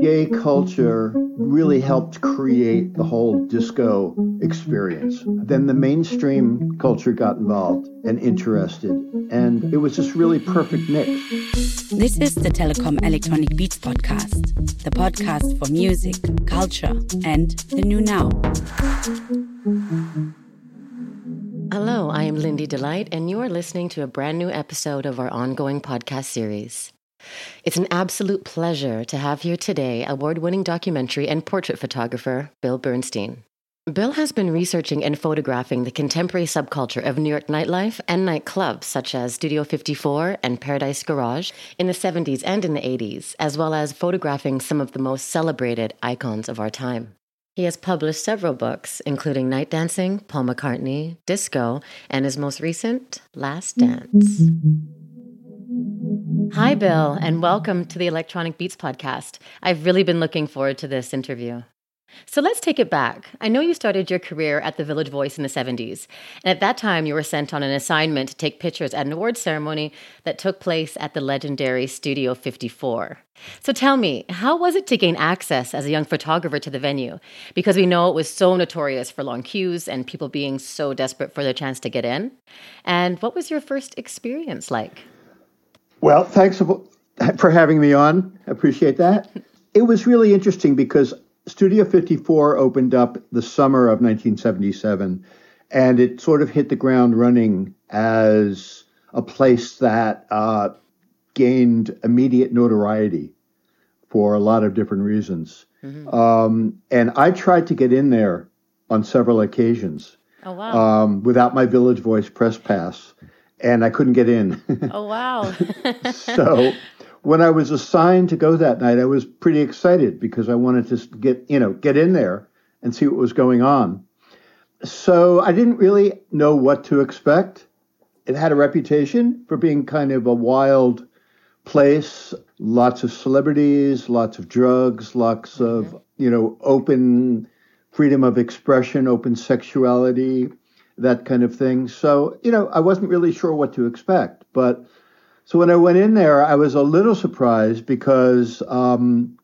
Gay culture really helped create the whole disco experience. Then the mainstream culture got involved and interested, and it was this really perfect mix. This is the Telekom Electronic Beats podcast, the podcast for music, culture, and the new now. Hello, I am Lindi Delight, and you are listening to a brand new episode of our ongoing podcast series. It's an absolute pleasure to have here today award winning documentary and portrait photographer Bill Bernstein. Bill has been researching and photographing the contemporary subculture of New York nightlife and nightclubs such as Studio 54 and Paradise Garage in the 70s and in the 80s, as well as photographing some of the most celebrated icons of our time. He has published several books, including Night Dancing, Paul McCartney, Disco, and his most recent, Last Dance. Hi, Bill, and welcome to the Electronic Beats podcast. I've really been looking forward to this interview. So let's take it back. I know you started your career at the Village Voice in the 70s, and at that time you were sent on an assignment to take pictures at an awards ceremony that took place at the legendary Studio 54. So tell me, how was it to gain access as a young photographer to the venue? Because we know it was so notorious for long queues and people being so desperate for their chance to get in. And what was your first experience like? Well, thanks for having me on. I appreciate that. It was really interesting because Studio 54 opened up the summer of 1977, and it sort of hit the ground running as a place that uh, gained immediate notoriety for a lot of different reasons. Mm-hmm. Um, and I tried to get in there on several occasions. Oh, wow. Um, without my Village Voice press pass, and I couldn't get in. oh, wow. so when I was assigned to go that night, I was pretty excited because I wanted to get, you know, get in there and see what was going on. So I didn't really know what to expect. It had a reputation for being kind of a wild place, lots of celebrities, lots of drugs, lots of, mm-hmm. you know, open freedom of expression, open sexuality, that kind of thing. So, you know, I wasn't really sure what to expect, but so when I went in there, I was a little surprised because um,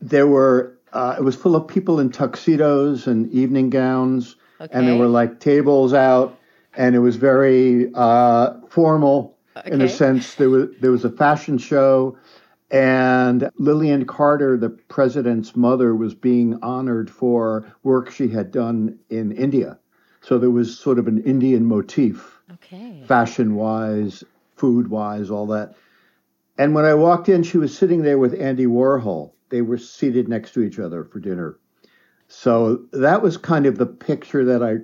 there were uh, it was full of people in tuxedos and evening gowns, okay. and there were like tables out, and it was very uh, formal okay. in a sense. There was there was a fashion show, and Lillian Carter, the president's mother, was being honored for work she had done in India. So there was sort of an Indian motif, okay. fashion wise food wise, all that. And when I walked in, she was sitting there with Andy Warhol. They were seated next to each other for dinner. So that was kind of the picture that I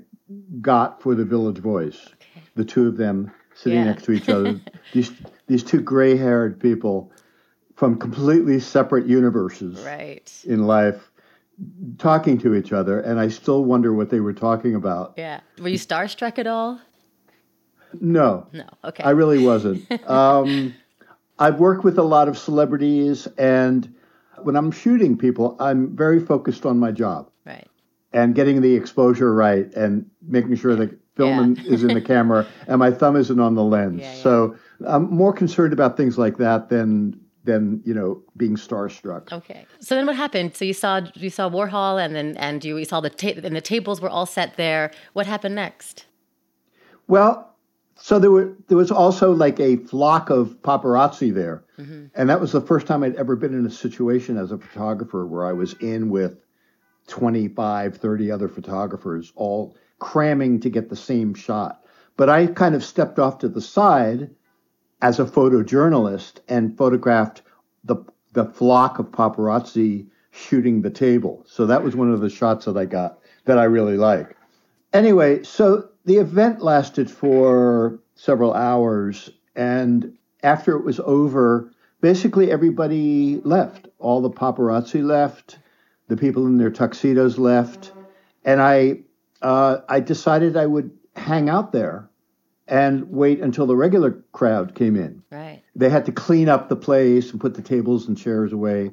got for the Village Voice. Okay. The two of them sitting yeah. next to each other. these these two gray-haired people from completely separate universes right. in life talking to each other and I still wonder what they were talking about. Yeah. Were you starstruck at all? No. No. Okay. I really wasn't. um, I've worked with a lot of celebrities, and when I'm shooting people, I'm very focused on my job. Right. And getting the exposure right and making sure the film yeah. is in the camera and my thumb isn't on the lens. Yeah, yeah. So I'm more concerned about things like that than than you know being starstruck. Okay. So then what happened? So you saw you saw Warhol and then and you, you saw the ta- and the tables were all set there. What happened next? Well, so there were there was also like a flock of paparazzi there, mm-hmm. and that was the first time I'd ever been in a situation as a photographer where I was in with 25, 30 other photographers all cramming to get the same shot. But I kind of stepped off to the side as a photojournalist and photographed the the flock of paparazzi shooting the table. So that was one of the shots that I got that I really like. Anyway, so the event lasted for several hours, and after it was over, basically everybody left. All the paparazzi left, the people in their tuxedos left, and I uh, I decided I would hang out there and wait until the regular crowd came in. Right. They had to clean up the place and put the tables and chairs away.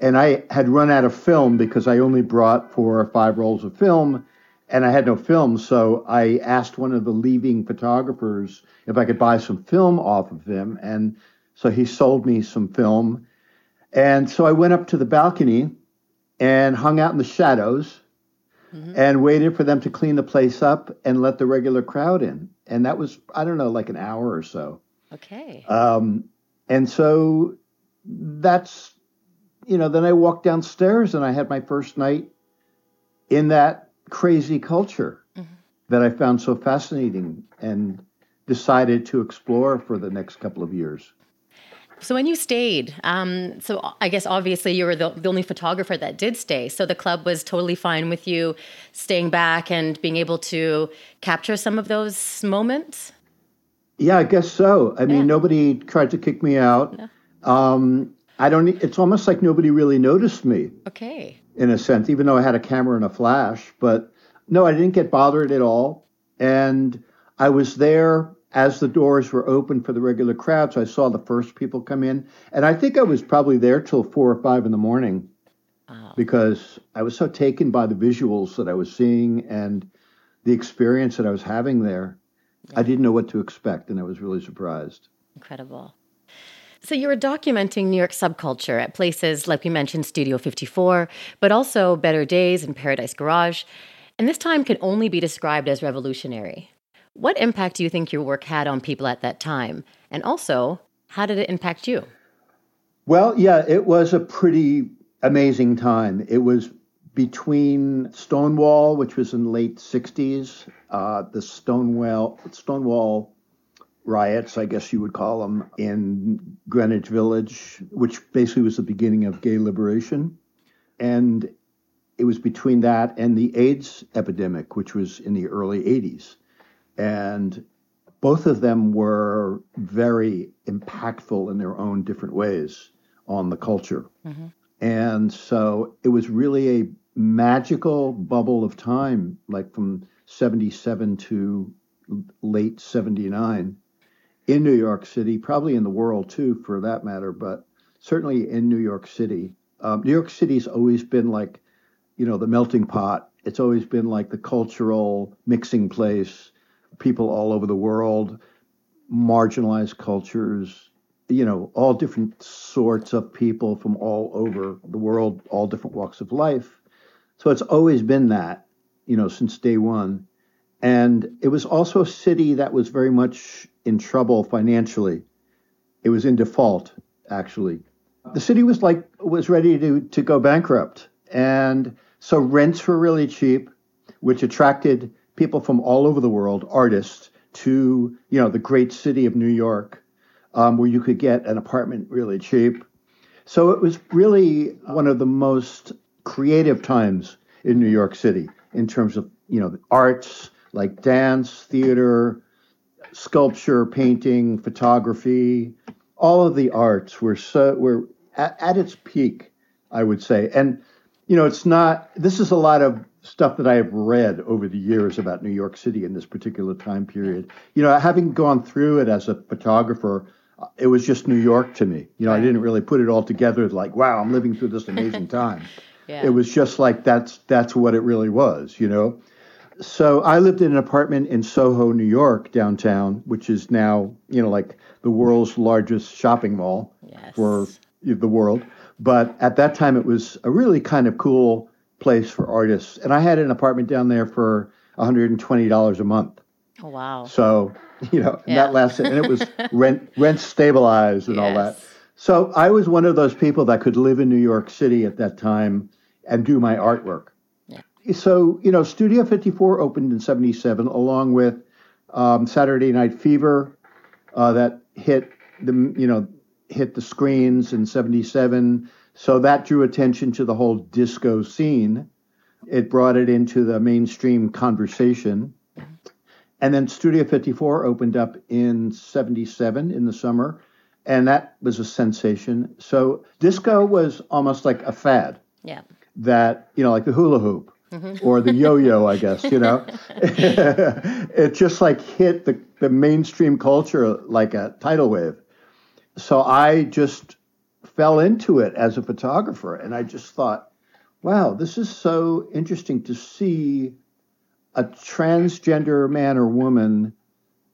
And I had run out of film because I only brought four or five rolls of film and I had no film, so I asked one of the leaving photographers if I could buy some film off of him, and so he sold me some film, and so I went up to the balcony and hung out in the shadows mm-hmm. and waited for them to clean the place up and let the regular crowd in, and that was I don't know like an hour or so. Okay. Um, and so that's you know then I walked downstairs and I had my first night in that crazy culture mm-hmm. that I found so fascinating and decided to explore for the next couple of years. So when you stayed, um, so I guess obviously you were the, the, only photographer that did stay. So the club was totally fine with you staying back and being able to capture some of those moments. Yeah, I guess so. I yeah. mean, nobody tried to kick me out. No. Um, I don't. It's almost like nobody really noticed me. Okay in a sense, even though I had a camera and a flash. But no, I didn't get bothered at all. And I was there as the doors were open for the regular crowd. So I saw the first people come in. And I think I was probably there till four or five in the morning because I was so taken by the visuals that I was seeing and the experience that I was having there. Yeah. I didn't know what to expect. And I was really surprised. Incredible. So you were documenting New York subculture at places like we mentioned Studio 54, but also Better Days and Paradise Garage. And this time can only be described as revolutionary. What impact do you think your work had on people at that time? And also, how did it impact you? Well, yeah, it was a pretty amazing time. It was between Stonewall, which was in the late 60s, uh, the Stonewall, Stonewall riots, I guess you would call them, in Greenwich Village, which basically was the beginning of gay liberation. And it was between that and the AIDS epidemic, which was in the early 80s. And both of them were very impactful in their own different ways on the culture. Mm-hmm. And so it was really a magical bubble of time, like from 77 to late 79 in New York City, probably in the world too, for that matter, but certainly in New York City. Um, New York City's always been like, you know, the melting pot. It's always been like the cultural mixing place, people all over the world, marginalized cultures, you know, all different sorts of people from all over the world, all different walks of life. So it's always been that, you know, since day one. And it was also a city that was very much in trouble financially. It was in default, actually. The city was like was ready to, to go bankrupt. And so rents were really cheap, which attracted people from all over the world, artists, to you know the great city of New York, um, where you could get an apartment really cheap. So it was really one of the most creative times in New York City in terms of you know the arts, like dance, theater, sculpture, painting, photography, all of the arts were so were at, at, its peak, I would say. And you know, it's not. This is a lot of stuff that I have read over the years about New York City in this particular time period. You know, having gone through it as a photographer. It was just New York to me. You know, right. I didn't really put it all together like, wow, I'm living through this amazing time. yeah. It was just like that's that's what it really was, you know so I lived in an apartment in Soho, New York, downtown, which is now, you know, like the world's largest shopping mall yes. for the world. But at that time, it was a really kind of cool place for artists. And I had an apartment down there for $120 a month. Oh, wow. So, you know, yeah. that lasted, and it was rent, rent stabilized and yes. all that. So I was one of those people that could live in New York City at that time and do my artwork so you know, Studio 54 opened in '77, along with um, Saturday Night Fever, uh, that hit the you know hit the screens in '77. So that drew attention to the whole disco scene. It brought it into the mainstream conversation. And then Studio 54 opened up in 77 in the summer, and that was a sensation. So disco was almost like a fad. Yeah. That, you know, like the hula hoop mm-hmm. or the yo-yo, I guess, you know. it just like hit the, the mainstream culture like a tidal wave. So I just fell into it as a photographer and I just thought, wow, this is so interesting to see a transgender man or woman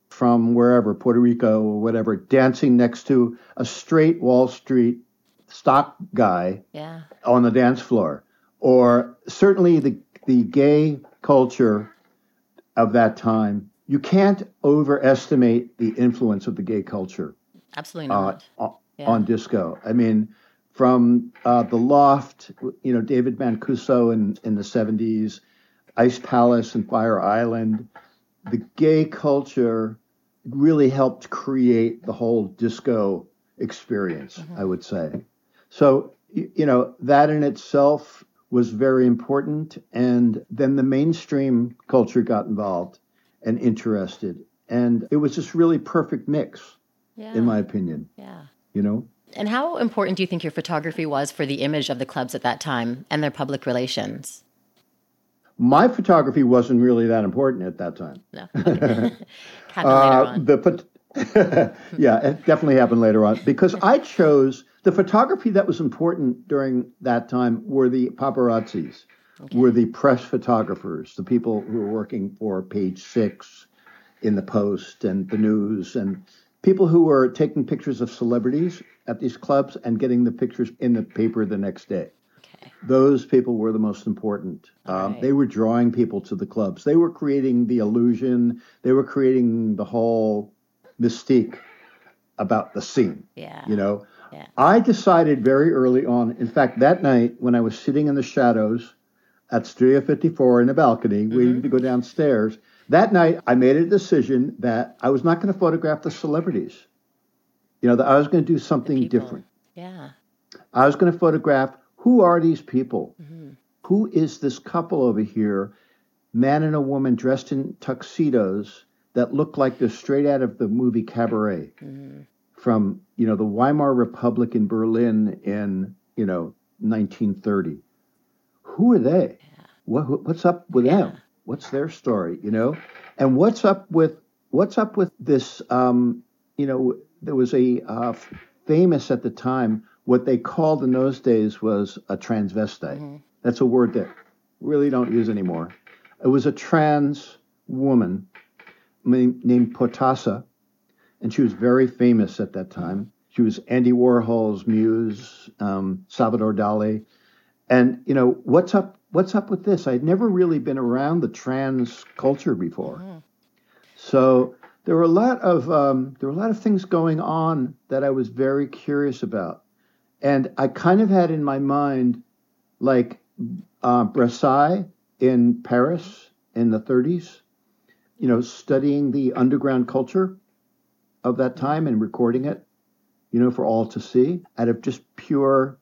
from wherever, Puerto Rico or whatever, dancing next to a straight Wall Street stock guy Yeah. on the dance floor. Or certainly the, the gay culture of that time. You can't overestimate the influence of the gay culture Absolutely uh, not. on, Yeah. on disco. I mean, from uh, the Loft, you know, David Mancuso in, in the 70s, Ice Palace and Fire Island, the gay culture really helped create the whole disco experience, I would say. So, you know, that in itself was very important. And then the mainstream culture got involved and interested. And it was just really perfect mix, yeah. in my opinion, yeah. you know? And how important do you think your photography was for the image of the clubs at that time and their public relations? My photography wasn't really that important at that time. No. Okay. Happened later Uh, on. the yeah, it definitely happened later on because I chose the photography that was important during that time were the paparazzis, were the press photographers, the people who were working for Page Six in the Post and the News, and people who were taking pictures of celebrities at these clubs and getting the pictures in the paper the next day. Okay. Those people were the most important. Um, right. They were drawing people to the clubs. They were creating the illusion. They were creating the whole mystique about the scene. Yeah. You know, Yeah. I decided very early on. In fact, that night when I was sitting in the shadows at Studio 54 in the balcony, Mm-hmm. waiting to go downstairs, that night I made a decision that I was not going to photograph the celebrities. You know, that I was going to do something different. Yeah. I was going to photograph who are these people? Mhm. Who is this couple over here, man and a woman dressed in tuxedos that look like they're straight out of the movie Cabaret Mhm. From, you know, the Weimar Republic in Berlin in, you know, 1930. Who are they? What, what's up with them? What's their story, you know? And what's up with what's up with this um, you know, there was a uh, famous at the time what they called in those days was a transvestite. Mhm. That's a word that really don't use anymore. It was a trans woman named Potassa, and she was very famous at that time. She was Andy Warhol's muse, um, Salvador Dali, and you know what's up? What's up with this? I'd never really been around the trans culture before, Mhm. so there were a lot of um, there were a lot of things going on that I was very curious about, and I kind of had in my mind like uh, in Paris in the 30s, you know, studying the underground culture of that time and recording it, you know, for all to see out of just pure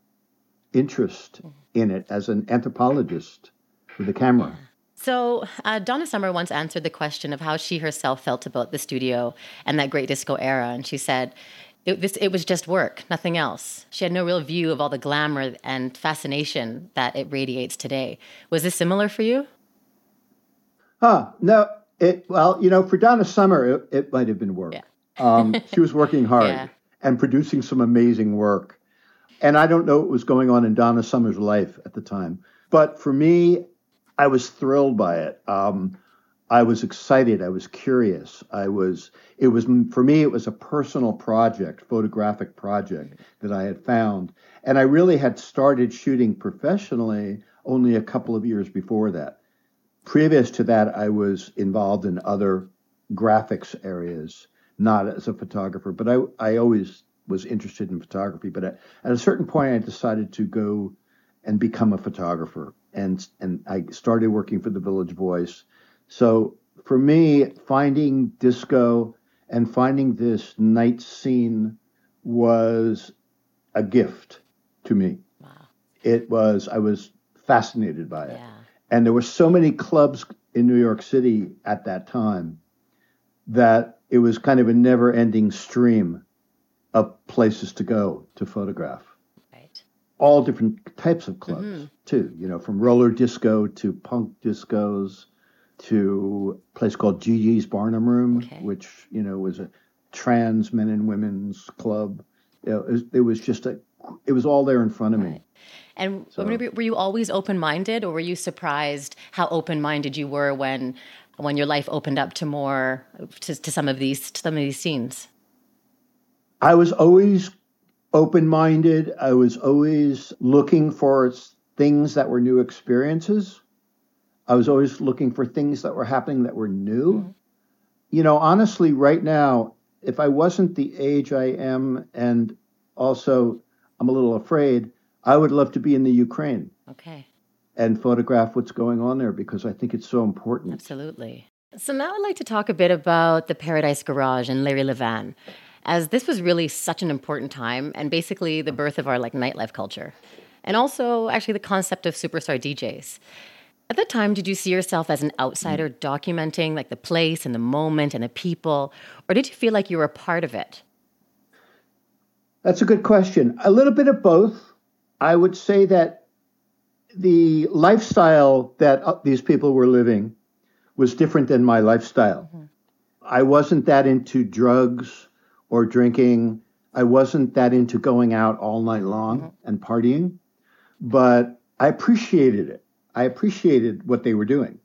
interest in it as an anthropologist with a camera. So, uh, Donna Summer once answered the question of how she herself felt about the studio and that great disco era. And she said, it, this, it was just work, nothing else. She had no real view of all the glamour and fascination that it radiates today. Was this similar for you? Huh, no, it, well, you know, for Donna Summer, it, it might have been work. Yeah. Um, she was working hard Yeah. and producing some amazing work. And I don't know what was going on in Donna Summer's life at the time. But for me, I was thrilled by it. Um, I was excited. I was curious. I was, it was, for me, it was a personal project, photographic project that I had found. And I really had started shooting professionally only a couple of years before that. Previous to that, I was involved in other graphics areas, not as a photographer, but I, I always was interested in photography. But at, at a certain point, I decided to go and become a photographer. And, and I started working for the Village Voice. So for me, finding disco and finding this night scene was a gift to me. Wow. It was, I was fascinated by it. Yeah. And there were so many clubs in New York City at that time that it was kind of a never ending stream of places to go to photograph. Right. All different types of clubs, Mhm. too, you know, from roller disco to punk discos to a place called GG's Barnum Room, Okay. which, you know, was a trans men and women's club. You know, it, was, it was just a it was all there in front of me. And so. were you always open minded, or were you surprised how open minded you were when when your life opened up to more to, to some of these to some of these scenes? I was always open minded. I was always looking for things that were new experiences. I was always looking for things that were happening that were new. Mm-hmm. You know, honestly, right now, if I wasn't the age I am, and also I'm a little afraid, I would love to be in the Ukraine. Okay. And photograph what's going on there because I think it's so important. Absolutely. So now I'd like to talk a bit about the Paradise Garage and Larry Levan, as this was really such an important time and basically the birth of our like nightlife culture, and also actually the concept of superstar DJs. At that time, did you see yourself as an outsider documenting like the place and the moment and the people, or did you feel like you were a part of it? That's a good question. A little bit of both. I would say that the lifestyle that uh, these people were living was different than my lifestyle. Mm-hmm. I wasn't that into drugs or drinking. I wasn't that into going out all night long mm-hmm. and partying, but I appreciated it. I appreciated what they were doing.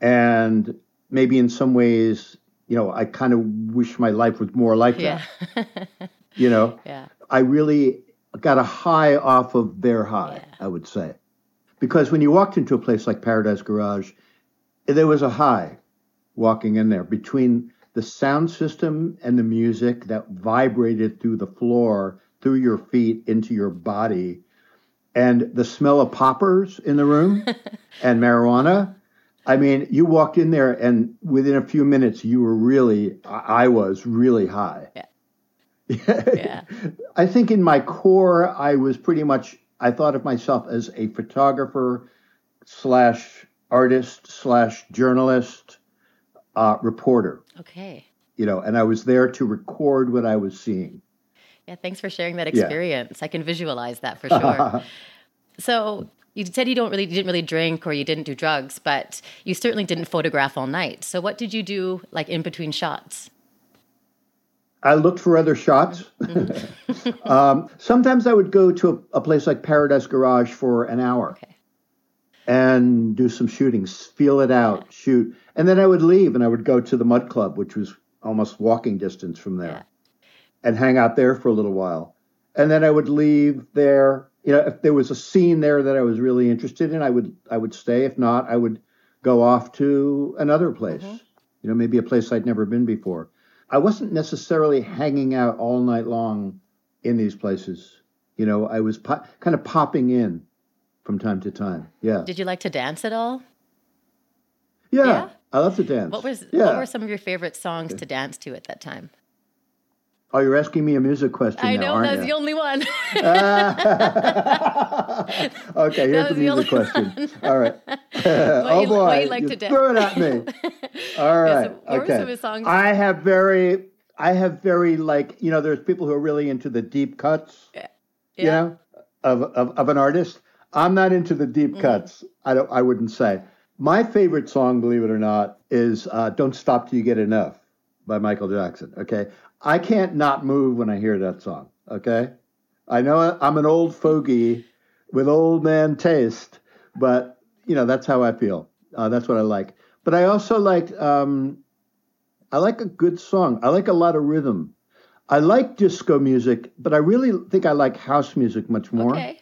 And maybe in some ways, you know, I kind of wish my life was more like yeah. that. you know, yeah. I really got a high off of their high, yeah. I would say. Because when you walked into a place like Paradise Garage, there was a high walking in there between the sound system and the music that vibrated through the floor, through your feet, into your body, and the smell of poppers in the room and marijuana. I mean, you walked in there, and within a few minutes, you were really, I was really high. Yeah. yeah. I think in my core, I was pretty much, I thought of myself as a photographer slash artist slash journalist uh, reporter. Okay. You know, and I was there to record what I was seeing. Yeah, thanks for sharing that experience. Yeah. I can visualize that for sure. so you said you don't really you didn't really drink or you didn't do drugs, but you certainly didn't photograph all night. So what did you do like in between shots? I looked for other shots. Mm-hmm. um, sometimes I would go to a, a, place like Paradise Garage for an hour okay. and do some shootings, feel it out, yeah. shoot. And then I would leave and I would go to the Mudd Club, which was almost walking distance from there, yeah. and hang out there for a little while. And then I would leave there. You know, if there was a scene there that I was really interested in, I would I would stay. If not, I would go off to another place. Mm-hmm. You know, maybe a place I'd never been before. I wasn't necessarily hanging out all night long in these places. You know, I was po- kind of popping in from time to time. Yeah. Did you like to dance at all? Yeah. yeah? I love to dance. What was yeah. what were some of your favorite songs to dance to at that time? Oh, you're asking me a music question. I now, know that's the only one. okay, here's the music question. One. All right. Oh you, boy, you, like you threw it at me. All right. Yeah, so okay. I have very, I have very like you know. There's people who are really into the deep cuts. Yeah. yeah. You know, of, of of an artist. I'm not into the deep mm-hmm. cuts. I don't. I wouldn't say. My favorite song, believe it or not, is uh, "Don't Stop Till You Get Enough" by Michael Jackson. Okay, I can't not move when I hear that song. Okay, I know I'm an old fogey with old man taste, but you know that's how I feel. Uh, that's what I like. But I also like um, I like a good song. I like a lot of rhythm. I like disco music, but I really think I like house music much more. Okay.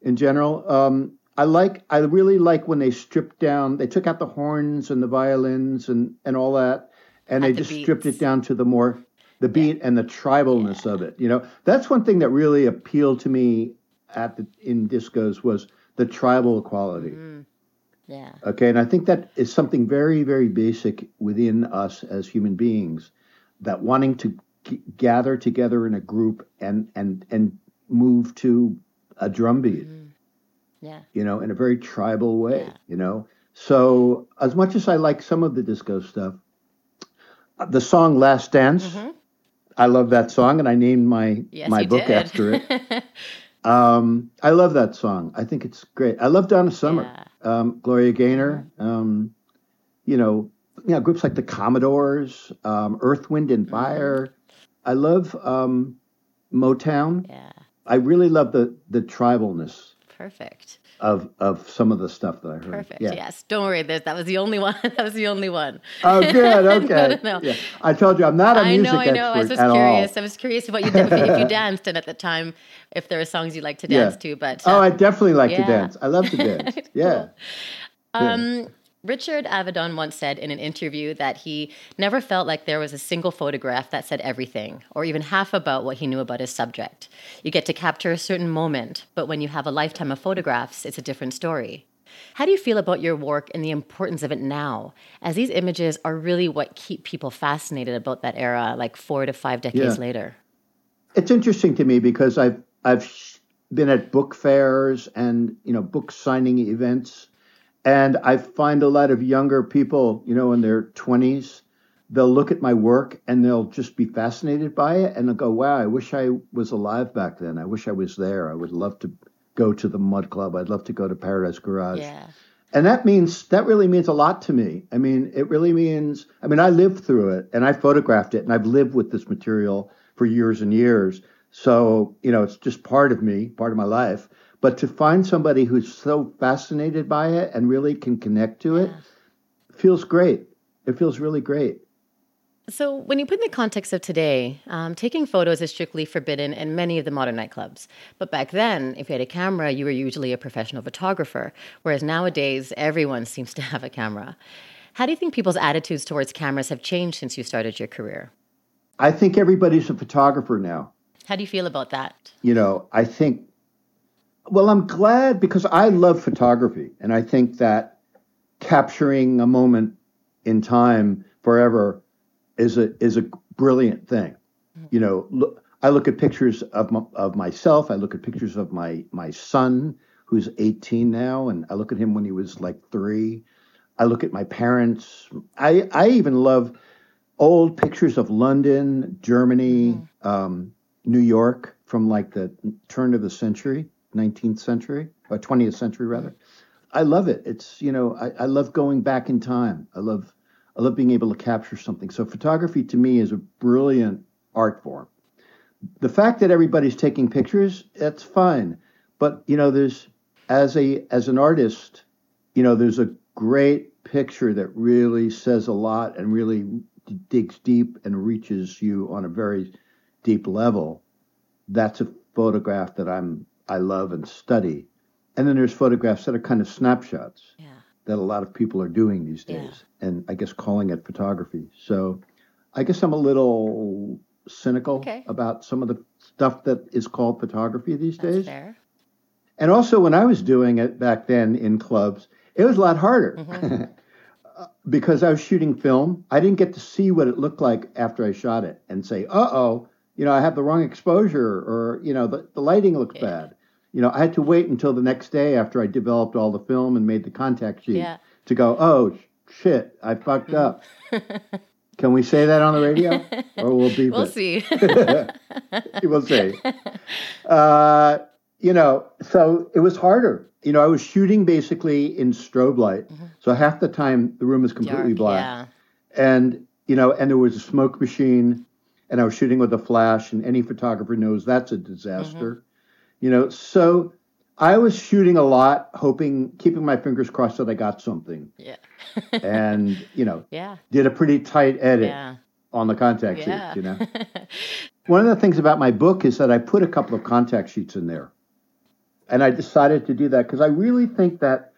In general, um, I like I really like when they stripped down they took out the horns and the violins and and all that and At they the just beats. stripped it down to the more the beat yeah. and the tribalness yeah. of it. You know, that's one thing that really appealed to me at the in discos was the tribal quality. Mm. Yeah. Okay, and I think that is something very very basic within us as human beings that wanting to g- gather together in a group and and and move to a drum beat. Mm yeah. You know, in a very tribal way, yeah. you know. So as much as I like some of the disco stuff, uh, the song Last Dance, mm-hmm. I love that song and I named my yes, my book did. after it. um, I love that song. I think it's great. I love Donna Summer, yeah. um, Gloria Gaynor, um, you know, you know, groups like the Commodores, um, Earth, Wind and mm-hmm. Fire. Mm-hmm. I love um, Motown. Yeah I really love the the tribalness Perfect. Of of some of the stuff that I heard. Perfect. Yeah. Yes. Don't worry. That that was the only one. that was the only one. Oh, good. Okay. no, no, no. Yeah. I told you I'm not a I music know, I know. I was expert just curious. all. I was curious what you did, if, you, if you danced, and at the time, if there were songs you liked to dance to. But oh, uh, I definitely like to dance. I love to dance. Yeah. Um, Richard Avedon once said in an interview that he never felt like there was a single photograph that said everything, or even half about what he knew about his subject. You get to capture a certain moment, but when you have a lifetime of photographs, it's a different story. How do you feel about your work and the importance of it now, as these images are really what keep people fascinated about that era, like four to five decades Yeah. later? It's interesting to me because I've I've been at book fairs and you know book signing events, and I find a lot of younger people, you know, in their twenties, they'll look at my work and they'll just be fascinated by it, and they'll go, "Wow, I wish I was alive back then. I wish I was there. I would love to go to the Mudd Club. I'd love to go to Paradise Garage." Yeah. And that means that really means a lot to me. I mean, it really means. I mean, I lived through it and I photographed it, and I've lived with this material for years and years. So you know, it's just part of me, part of my life. But to find somebody who's so fascinated by it and really can connect to it feels great. It feels really great. So, when you put in the context of today, um, taking photos is strictly forbidden in many of the modern nightclubs. But back then, if you had a camera, you were usually a professional photographer, whereas nowadays, everyone seems to have a camera. How do you think people's attitudes towards cameras have changed since you started your career? I think everybody's a photographer now. How do you feel about that? you know, I think, well, I'm glad because I love photography. And I think that capturing a moment in time forever is a, is a brilliant thing. You know, look, I look at pictures of, my, of myself. I look at pictures of my, my son, who's 18 now, and I look at him when he was like three. I look at my parents. I, I even love old pictures of London, Germany, um, New York from like the turn of the century, 19th century, or 20th century rather. I love it. It's, you know, I, I love going back in time. I love, I love being able to capture something. So photography to me is a brilliant art form. The fact that everybody's taking pictures, that's fine. But, you know, there's, as a, as an artist, you know, there's a great picture that really says a lot and really digs deep and reaches you on a very deep level. That's a photograph that I'm I love and study. And then there's photographs that are kind of snapshots Yeah. that a lot of people are doing these Yeah. days, and I guess calling it photography. So I guess I'm a little cynical Okay. about some of the stuff that is called photography these That's days. fair. And also, when I was doing it back then in clubs, it was a lot harder Mm-hmm. Uh, because I was shooting film. I didn't get to see what it looked like after I shot it and say, "Uh oh, you know, I have the wrong exposure," or you know, the, the lighting looks Yeah. bad. You know, I had to wait until the next day after I developed all the film and made the contact sheet Yeah. to go, "Oh sh- shit, I fucked up." Can we say that on the radio, or we'll beep We'll see. we'll see. Uh, you know, so it was harder. You know, I was shooting basically in strobe light, so half the time the room is completely Dark, black, Yeah. and you know, and there was a smoke machine, and I was shooting with a flash, and any photographer knows that's a disaster. You know, so I was shooting a lot, hoping, keeping my fingers crossed that I got something, Yeah. and you know, yeah. did a pretty tight edit Yeah. on the contact Yeah. sheet. You know. One of the things about my book is that I put a couple of contact sheets in there. And I decided to do that because I really think that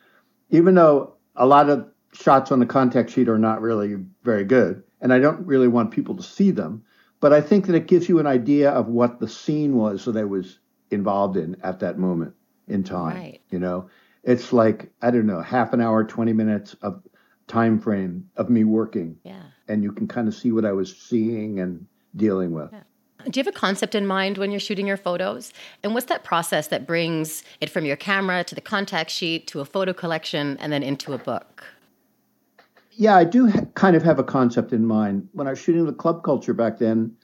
even though a lot of shots on the contact sheet are not really very good, and I don't really want people to see them, but I think that it gives you an idea of what the scene was that I was involved in at that moment in time. Right. You know, it's like, I don't know, half an hour, 20 minutes of time frame of me working, Yeah. and you can kind of see what I was seeing and dealing with. Do you have a concept in mind when you're shooting your photos? And what's that process that brings it from your camera to the contact sheet to a photo collection and then into a book? Yeah, I do ha- kind of have a concept in mind. When I was shooting the club culture back then,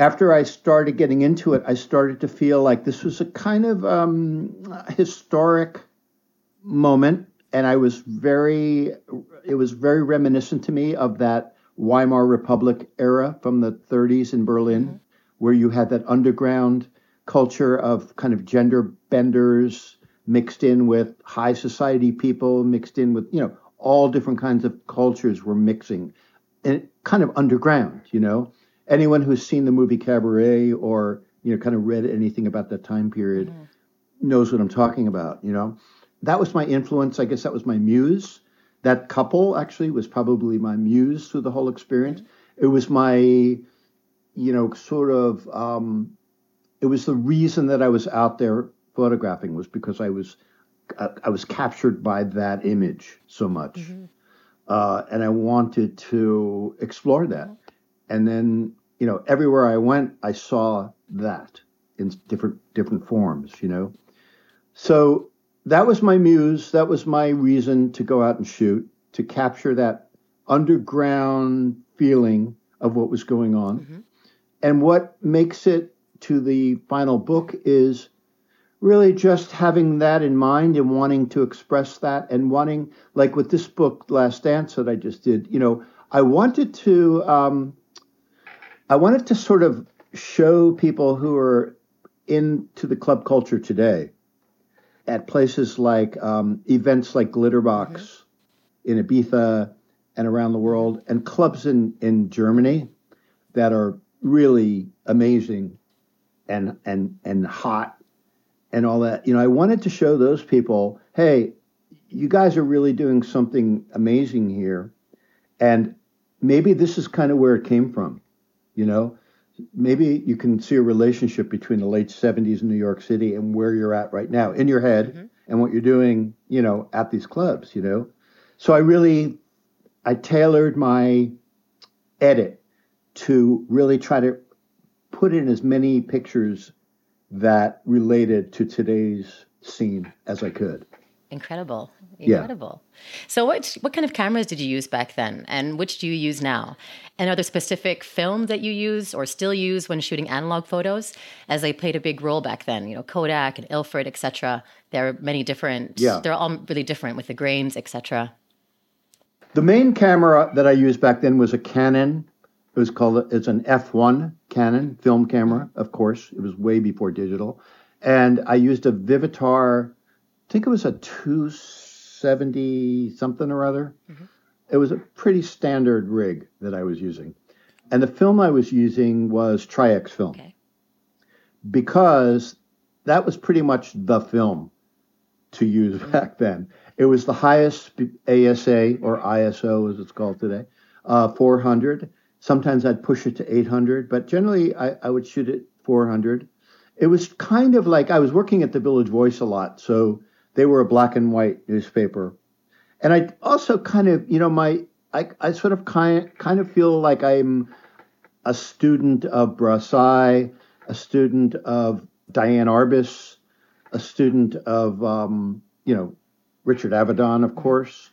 after I started getting into it, I started to feel like this was a kind of um, historic moment, and I was very, it was very reminiscent to me of that Weimar Republic era from the 30s in Berlin, where you had that underground culture of kind of gender benders mixed in with high society people, mixed in with, you know, all different kinds of cultures were mixing and kind of underground, you know. Anyone who's seen the movie Cabaret or, you know, kind of read anything about that time period mm. knows what I'm talking about, you know. That was my influence. I guess that was my muse. That couple actually was probably my muse through the whole experience. It was my, you know, sort of, um, it was the reason that I was out there photographing was because I was I was captured by that image so much, mm-hmm. uh, and I wanted to explore that. Mm-hmm. And then you know everywhere I went, I saw that in different different forms. You know, so that was my muse. That was my reason to go out and shoot to capture that underground feeling of what was going on. Mm-hmm. And what makes it to the final book is really just having that in mind and wanting to express that and wanting, like with this book, Last Dance, that I just did, you know, I wanted to, um, I wanted to sort of show people who are into the club culture today at places like um, events like Glitterbox mm-hmm. in Ibiza and around the world, and clubs in, in Germany that are really amazing and and and hot and all that. You know, I wanted to show those people, hey, you guys are really doing something amazing here. And maybe this is kind of where it came from. You know, maybe you can see a relationship between the late 70s in New York City and where you're at right now in your head mm-hmm. and what you're doing, you know, at these clubs, you know. So I really I tailored my edit to really try to put in as many pictures that related to today's scene as I could. Incredible. Incredible. Yeah. So what what kind of cameras did you use back then and which do you use now? And are there specific film that you use or still use when shooting analog photos as they played a big role back then, you know, Kodak and Ilford, etc. There are many different yeah. they're all really different with the grains, etc. The main camera that I used back then was a Canon it was called it's an F1 Canon film camera, of course. It was way before digital, and I used a Vivitar. I think it was a 270 something or other. Mm-hmm. It was a pretty standard rig that I was using, and the film I was using was Tri-X film, okay. because that was pretty much the film to use mm-hmm. back then. It was the highest ASA or ISO as it's called today, uh, 400 Sometimes I'd push it to 800, but generally I, I would shoot it 400. It was kind of like I was working at the Village Voice a lot, so they were a black and white newspaper. And I also kind of, you know, my I, I sort of kind kind of feel like I'm a student of Brassai, a student of Diane Arbus, a student of um, you know Richard Avedon, of course,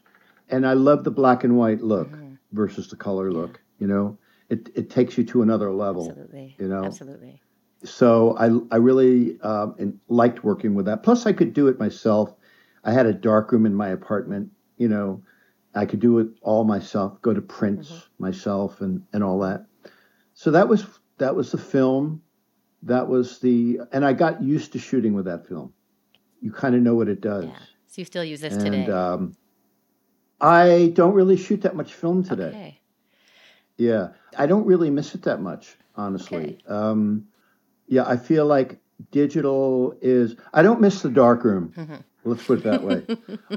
and I love the black and white look mm-hmm. versus the color look. You know, it it takes you to another level. Absolutely. You know, absolutely. So I I really um, liked working with that. Plus, I could do it myself. I had a dark room in my apartment. You know, I could do it all myself. Go to prints mm-hmm. myself and and all that. So that was that was the film. That was the and I got used to shooting with that film. You kind of know what it does. Yeah. So you still use this and, today? Um, I don't really shoot that much film today. Okay. Yeah, I don't really miss it that much, honestly. Okay. Um, yeah, I feel like digital is. I don't miss the dark room. Mm-hmm. Let's put it that way.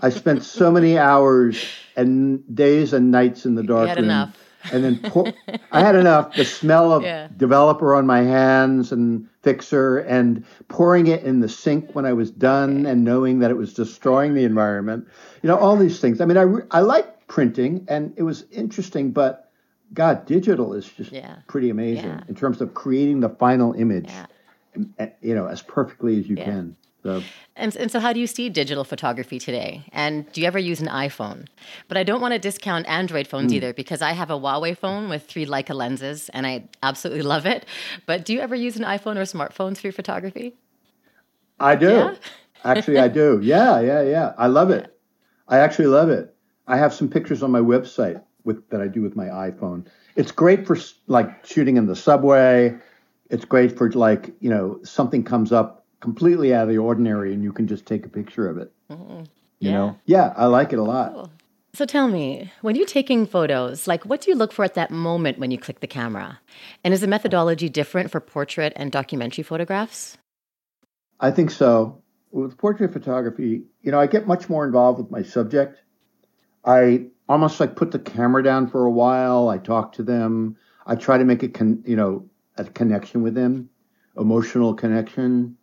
I spent so many hours and days and nights in the dark room. Enough. And then pour, I had enough. The smell of yeah. developer on my hands and fixer and pouring it in the sink when I was done and knowing that it was destroying the environment. You know, all these things. I mean, I, I like printing and it was interesting, but God, digital is just yeah. pretty amazing yeah. in terms of creating the final image, yeah. you know, as perfectly as you can. So. And, and so, how do you see digital photography today? And do you ever use an iPhone? But I don't want to discount Android phones mm. either because I have a Huawei phone with three Leica lenses and I absolutely love it. But do you ever use an iPhone or smartphone for your photography? I do. actually, I do. Yeah, yeah, yeah. I love it. I actually love it. I have some pictures on my website with that I do with my iPhone. It's great for like shooting in the subway, it's great for like you know something comes up completely out of the ordinary and you can just take a picture of it. Mm-hmm. You know, yeah, I like it a lot. Cool. So tell me, when you're taking photos, like what do you look for at that moment when you click the camera? And is the methodology different for portrait and documentary photographs? I think so. With portrait photography, you know, I get much more involved with my subject. I almost like put the camera down for a while. I talk to them. I try to make a con- you know a connection with them, emotional connection,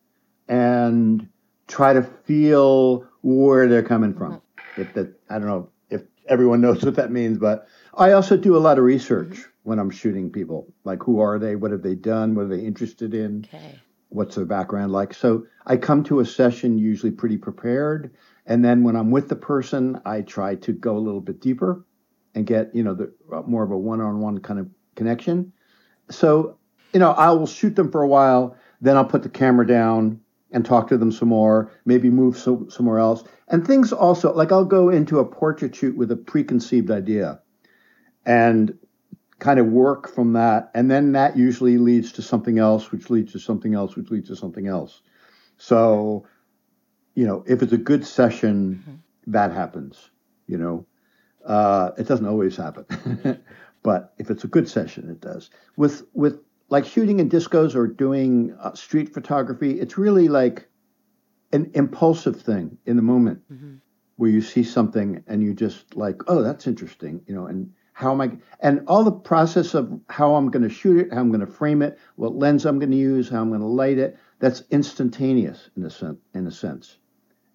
and try to feel where they're coming from. If that I don't know if everyone knows what that means, but I also do a lot of research mm-hmm. when I'm shooting people. Like who are they? What have they done? What are they interested in? Okay. What's their background like? So I come to a session usually pretty prepared, and then when I'm with the person, I try to go a little bit deeper and get you know the uh, more of a one-on-one kind of connection. So you know I will shoot them for a while, then I'll put the camera down and talk to them some more, maybe move so, somewhere else. And things also, like I'll go into a portrait shoot with a preconceived idea and kind of work from that. And then that usually leads to something else, which leads to something else, which leads to something else. So, you know, if it's a good session, mm-hmm. that happens, you know. Uh, it doesn't always happen, but if it's a good session, it does. With with like shooting in discos or doing uh, street photography, it's really like an impulsive thing in the moment mm-hmm. where you see something and you just like, oh, that's interesting, you know, and how am I, and all the process of how I'm going to shoot it, how I'm going to frame it, what lens I'm going to use, how I'm going to light it, that's instantaneous in a sense. In a sense,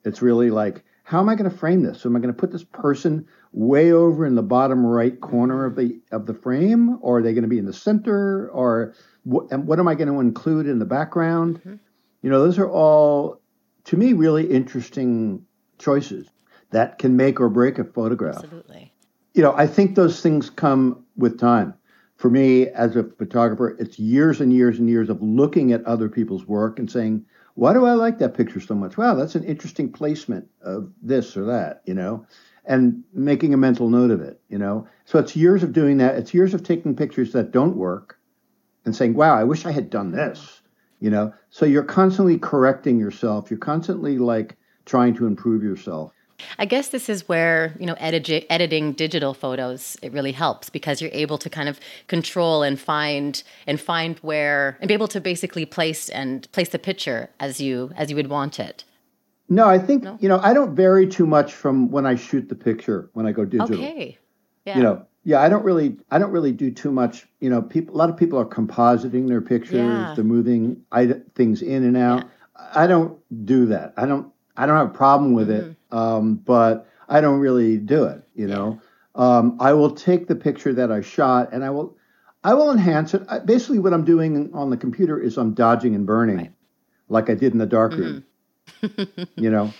it's really like, how am I going to frame this? So Am I going to put this person way over in the bottom right corner of the of the frame, or are they going to be in the center, or what, and what am I going to include in the background? Mm-hmm. You know, those are all to me really interesting choices that can make or break a photograph. Absolutely. You know, I think those things come with time. For me, as a photographer, it's years and years and years of looking at other people's work and saying, why do I like that picture so much? Wow, that's an interesting placement of this or that, you know? and making a mental note of it, you know. So it's years of doing that. It's years of taking pictures that don't work and saying, "Wow, I wish I had done this." You know. So you're constantly correcting yourself. You're constantly like trying to improve yourself. I guess this is where you know edit- editing digital photos it really helps because you're able to kind of control and find and find where and be able to basically place and place the picture as you as you would want it. No, I think no? you know I don't vary too much from when I shoot the picture when I go digital. Okay. Yeah. You know, yeah, I don't really I don't really do too much. You know, people a lot of people are compositing their pictures. Yeah. They're moving things in and out. Yeah. I don't do that. I don't I don't have a problem with mm-hmm. it. Um, but I don't really do it. You know, yeah. um, I will take the picture that I shot and I will I will enhance it. I, basically, what I'm doing on the computer is I'm dodging and burning, right. like I did in the darkroom. Mm-hmm you know,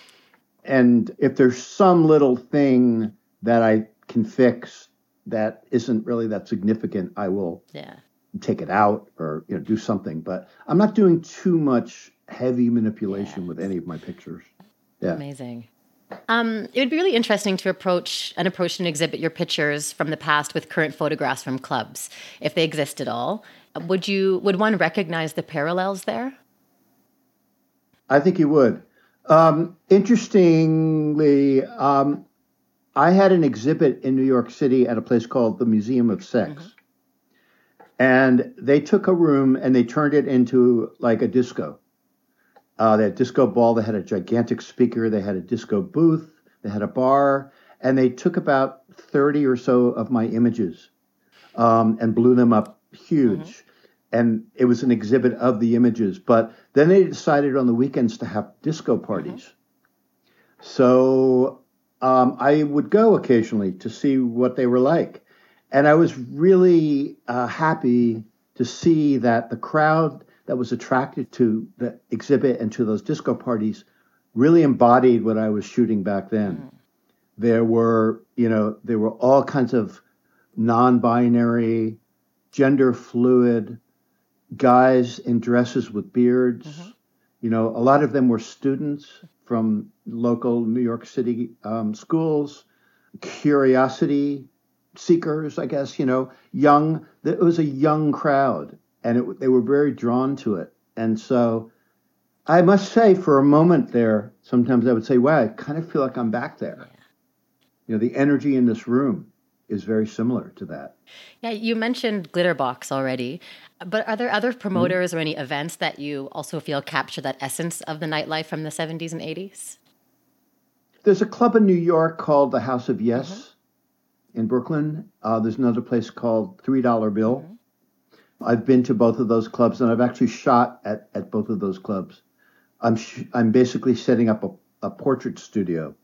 and if there's some little thing that I can fix that isn't really that significant, I will yeah. take it out or you know do something. But I'm not doing too much heavy manipulation with any of my pictures. Yeah. Amazing. Um, it would be really interesting to approach and approach and exhibit your pictures from the past with current photographs from clubs, if they exist at all. Would you would one recognize the parallels there? I think you would. Um, interestingly, um, I had an exhibit in New York City at a place called the Museum of Sex. Mm-hmm. And they took a room and they turned it into like a disco. Uh, they had disco ball, they had a gigantic speaker, they had a disco booth, they had a bar, and they took about 30 or so of my images um, and blew them up huge. Mm-hmm and it was an exhibit of the images. But then they decided on the weekends to have disco parties. Mm-hmm. So um, I would go occasionally to see what they were like. And I was really uh, happy to see that the crowd that was attracted to the exhibit and to those disco parties really embodied what I was shooting back then. Mm. There were, you know, there were all kinds of non binary, gender fluid, guys in dresses with beards. Mm-hmm. You know, a lot of them were students from local New York City um, schools, curiosity seekers, I guess, you know, young. It was a young crowd. And it, they were very drawn to it. And so I must say, for a moment there, sometimes I would say, wow, I kind of feel like I'm back there. You know, the energy in this room is very similar to that. Yeah, you mentioned Glitterbox already, but are there other promoters mm-hmm. or any events that you also feel capture that essence of the nightlife from the 70s and 80s? There's a club in New York called the House of Yes mm-hmm. in Brooklyn. Uh, there's another place called Three Dollar Bill. Mm-hmm. I've been to both of those clubs, and I've actually shot at, at both of those clubs. I'm sh- I'm basically setting up a, a portrait studio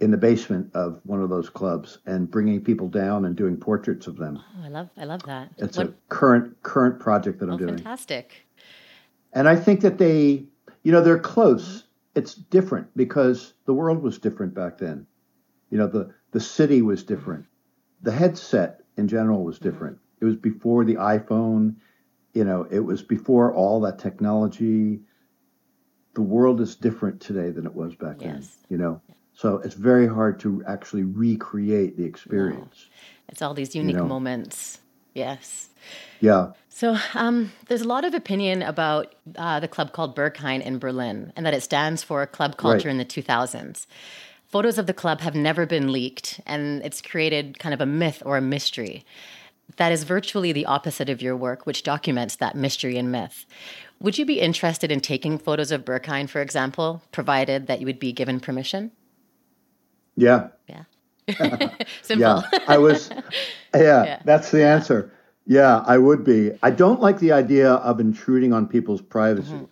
in the basement of one of those clubs and bringing people down and doing portraits of them. Oh, I love I love that. It's what? a current current project that I'm oh, doing. Fantastic. And I think that they, you know, they're close. It's different because the world was different back then. You know, the the city was different. The headset in general was different. It was before the iPhone. You know, it was before all that technology. The world is different today than it was back yes. then. You know. So it's very hard to actually recreate the experience. No. It's all these unique you know? moments. Yes. Yeah. So um, there's a lot of opinion about uh, the club called Berghain in Berlin and that it stands for club culture right. in the 2000s. Photos of the club have never been leaked, and it's created kind of a myth or a mystery. That is virtually the opposite of your work, which documents that mystery and myth. Would you be interested in taking photos of Berghain, for example, provided that you would be given permission? Yeah. Yeah. Simple. Yeah. I was, yeah, yeah, that's the answer. Yeah, I would be. I don't like the idea of intruding on people's privacy mm-hmm.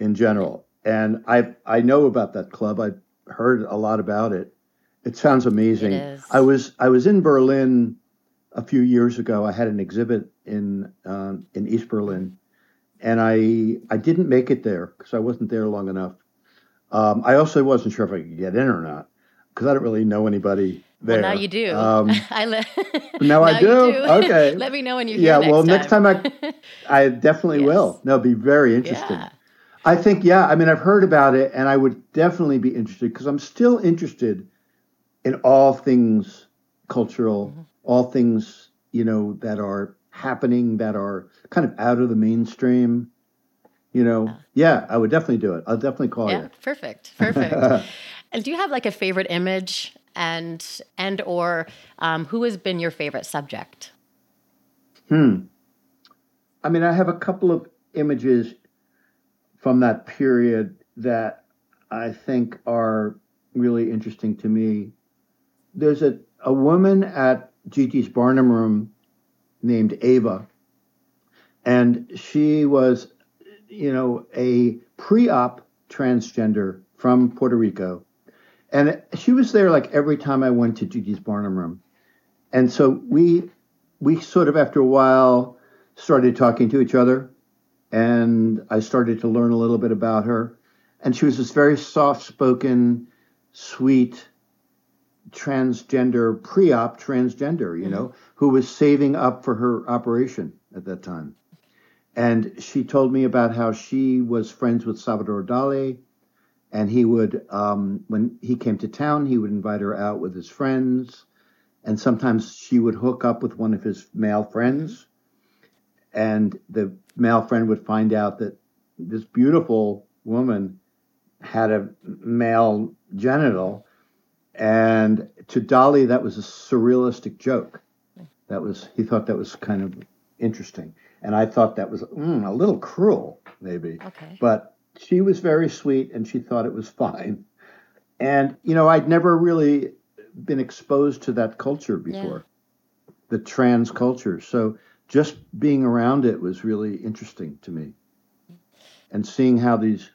in general. And I I know about that club. I've heard a lot about it. It sounds amazing. It I was I was in Berlin a few years ago. I had an exhibit in um, in East Berlin, and I I didn't make it there because I wasn't there long enough. Um, I also wasn't sure if I could get in or not because I don't really know anybody there. Well, now you do. Um, I le- now, now, I do. do. Okay. Let me know when you're yeah. Yeah. Well, next time I, I definitely yes. will. No, be very interesting. Yeah. I think, yeah. I mean, I've heard about it, and I would definitely be interested because I'm still interested in all things cultural, mm-hmm. All things you know that are happening that are kind of out of the mainstream. You know, yeah, yeah I would definitely do it. I'll definitely call yeah, you. Perfect. Perfect. And do you have like a favorite image and and or um, who has been your favorite subject? Hmm. I mean, I have a couple of images from that period that I think are really interesting to me. There's a, a woman at GG's Barnum Room named Ava, and she was, you know, a pre op transgender from Puerto Rico and she was there like every time I went to GG's Barnum Room. And so we we sort of after a while started talking to each other and I started to learn a little bit about her. And she was this very soft spoken, sweet transgender, pre op transgender, you mm-hmm. know, who was saving up for her operation at that time. And she told me about how she was friends with Salvador Dali and he would um, when he came to town he would invite her out with his friends and sometimes she would hook up with one of his male friends and the male friend would find out that this beautiful woman had a male genital and to Dali, that was a surrealistic joke that was he thought that was kind of interesting and i thought that was mm, a little cruel maybe okay. but she was very sweet and she thought it was fine. And, you know, I'd never really been exposed to that culture before, yeah. the trans culture. So just being around it was really interesting to me. And seeing how these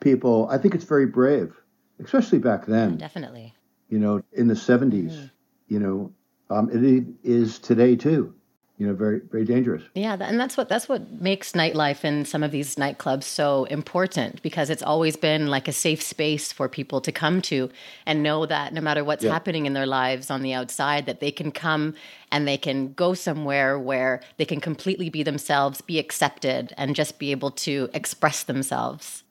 people, I think it's very brave, especially back then. Yeah, definitely. You know, in the 70s, mm-hmm. you know, um, it is today too you know very very dangerous yeah and that's what that's what makes nightlife in some of these nightclubs so important because it's always been like a safe space for people to come to and know that no matter what's yeah. happening in their lives on the outside that they can come and they can go somewhere where they can completely be themselves be accepted and just be able to express themselves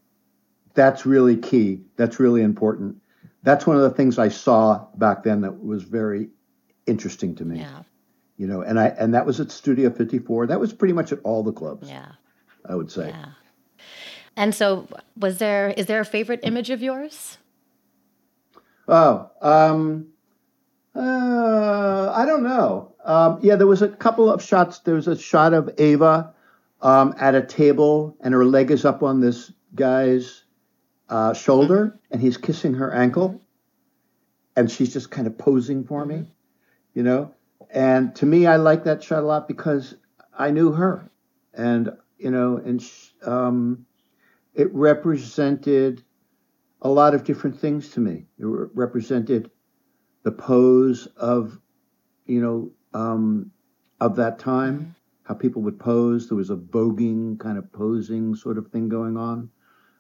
that's really key that's really important that's one of the things i saw back then that was very interesting to me yeah you know, and I and that was at Studio 54. That was pretty much at all the clubs. Yeah. I would say. Yeah. And so, was there is there a favorite image of yours? Oh, um, uh, I don't know. Um, yeah, there was a couple of shots. There was a shot of Ava um, at a table, and her leg is up on this guy's uh, shoulder, and he's kissing her ankle, and she's just kind of posing for me, you know. And to me, I like that shot a lot because I knew her, and you know, and um, it represented a lot of different things to me. It re- represented the pose of, you know, um, of that time, how people would pose. There was a voguing kind of posing sort of thing going on.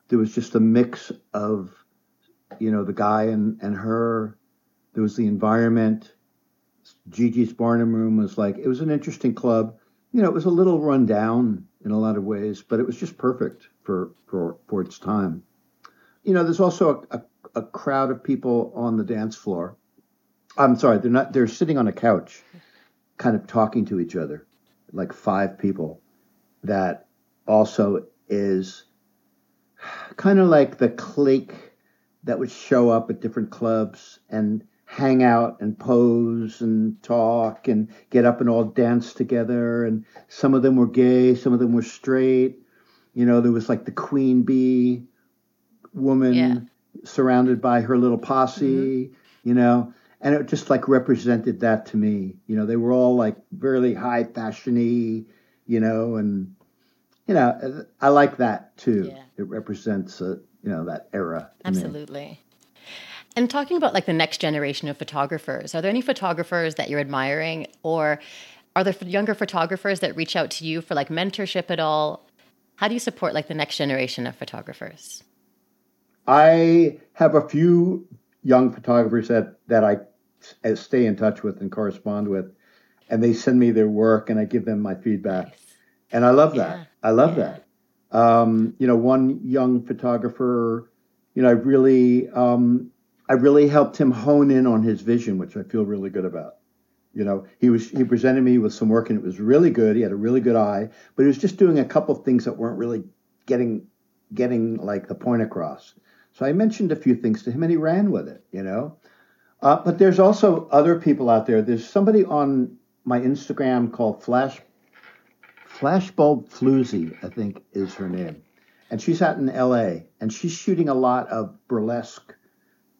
There was just a mix of, you know, the guy and, and her. There was the environment. GG's Barnum Room was like, it was an interesting club. You know, it was a little run down in a lot of ways, but it was just perfect for, for, for its time. You know, there's also a, a, a crowd of people on the dance floor. I'm sorry, they're not, they're sitting on a couch, kind of talking to each other, like five people that also is kind of like the clique that would show up at different clubs and hang out and pose and talk and get up and all dance together. And some of them were gay, some of them were straight. You know, there was like the queen bee woman Yeah. surrounded by her little posse, mm-hmm. you know, and it just like represented that to me. You know, they were all like really high fashiony, you know, and you know, I like that too. Yeah. It represents, uh, you know, that era. to me. Absolutely. And talking about like the next generation of photographers, are there any photographers that you're admiring, or are there younger photographers that reach out to you for like mentorship at all? How do you support like the next generation of photographers? I have a few young photographers that that I stay in touch with and correspond with, and they send me their work, and I give them my feedback, and I love that. Yeah, I love that. Um, you know, one young photographer, you know, I really, um, I really helped him hone in on his vision, which I feel really good about. You know, he was he presented me with some work, and it was really good. He had a really good eye, but he was just doing a couple of things that weren't really getting getting like the point across. So I mentioned a few things to him, and he ran with it. You know, uh, but there's also other people out there. There's somebody on my Instagram called Flash Flashbulb Floozy, I think is her name, and she's out in L.A. and she's shooting a lot of burlesque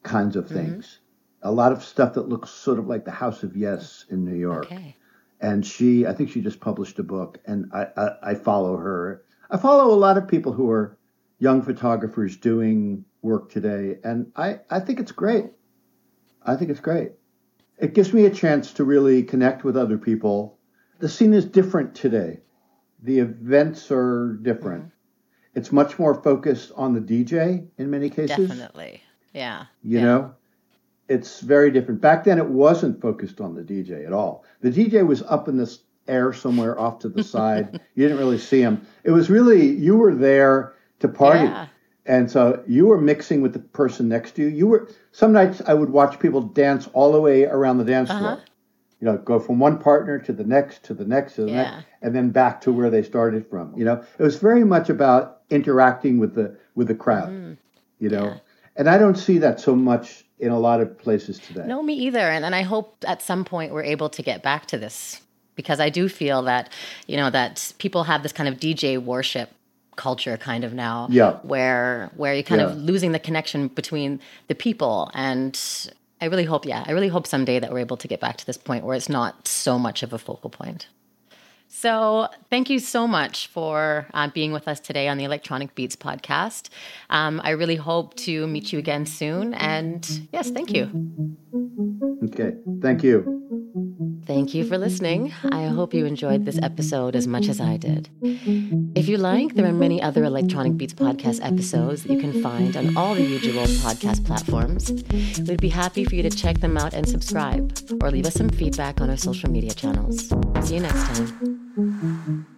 kinds of mm-hmm. things. A lot of stuff that looks sort of like the House of Yes in New York. Okay. and she i think she just published a book and I, I i follow her. I follow a lot of people who are young photographers doing work today and i i think it's great. I think it's great. It gives me a chance to really connect with other people. The scene is different today the events are different it's much more focused on the dj in many cases Definitely. Yeah. you Yeah. know it's very different back then it wasn't focused on the dj at all the dj was up in this air somewhere off to the side you didn't really see him it was really you were there to party Yeah. and so you were mixing with the person next to you you were some nights i would watch people dance all the way around the dance Uh-huh. floor you know go from one partner to the next to the next to the Yeah. next and then back to where they started from you know it was very much about interacting with the with the crowd mm-hmm. you know. Yeah. and i don't see that so much in a lot of places today No, me either. And, and I hope at some point we're able to get back to this because I do feel that, you know, that people have this kind of DJ worship culture kind of now Yeah. where where you're kind of losing the connection between the people and I really hope yeah I really hope someday that we're able to get back to this point where it's not so much of a focal point so thank you so much for uh, being with us today on the Electronic Beats podcast. Um, I really hope to meet you again soon. And yes, thank you. okay thank you Thank you for listening. I hope you enjoyed this episode as much as I did. If you like, there are many other Electronic Beats podcast episodes that you can find on all the usual podcast platforms. We'd be happy for you to check them out and subscribe, or leave us some feedback on our social media channels. See you next time.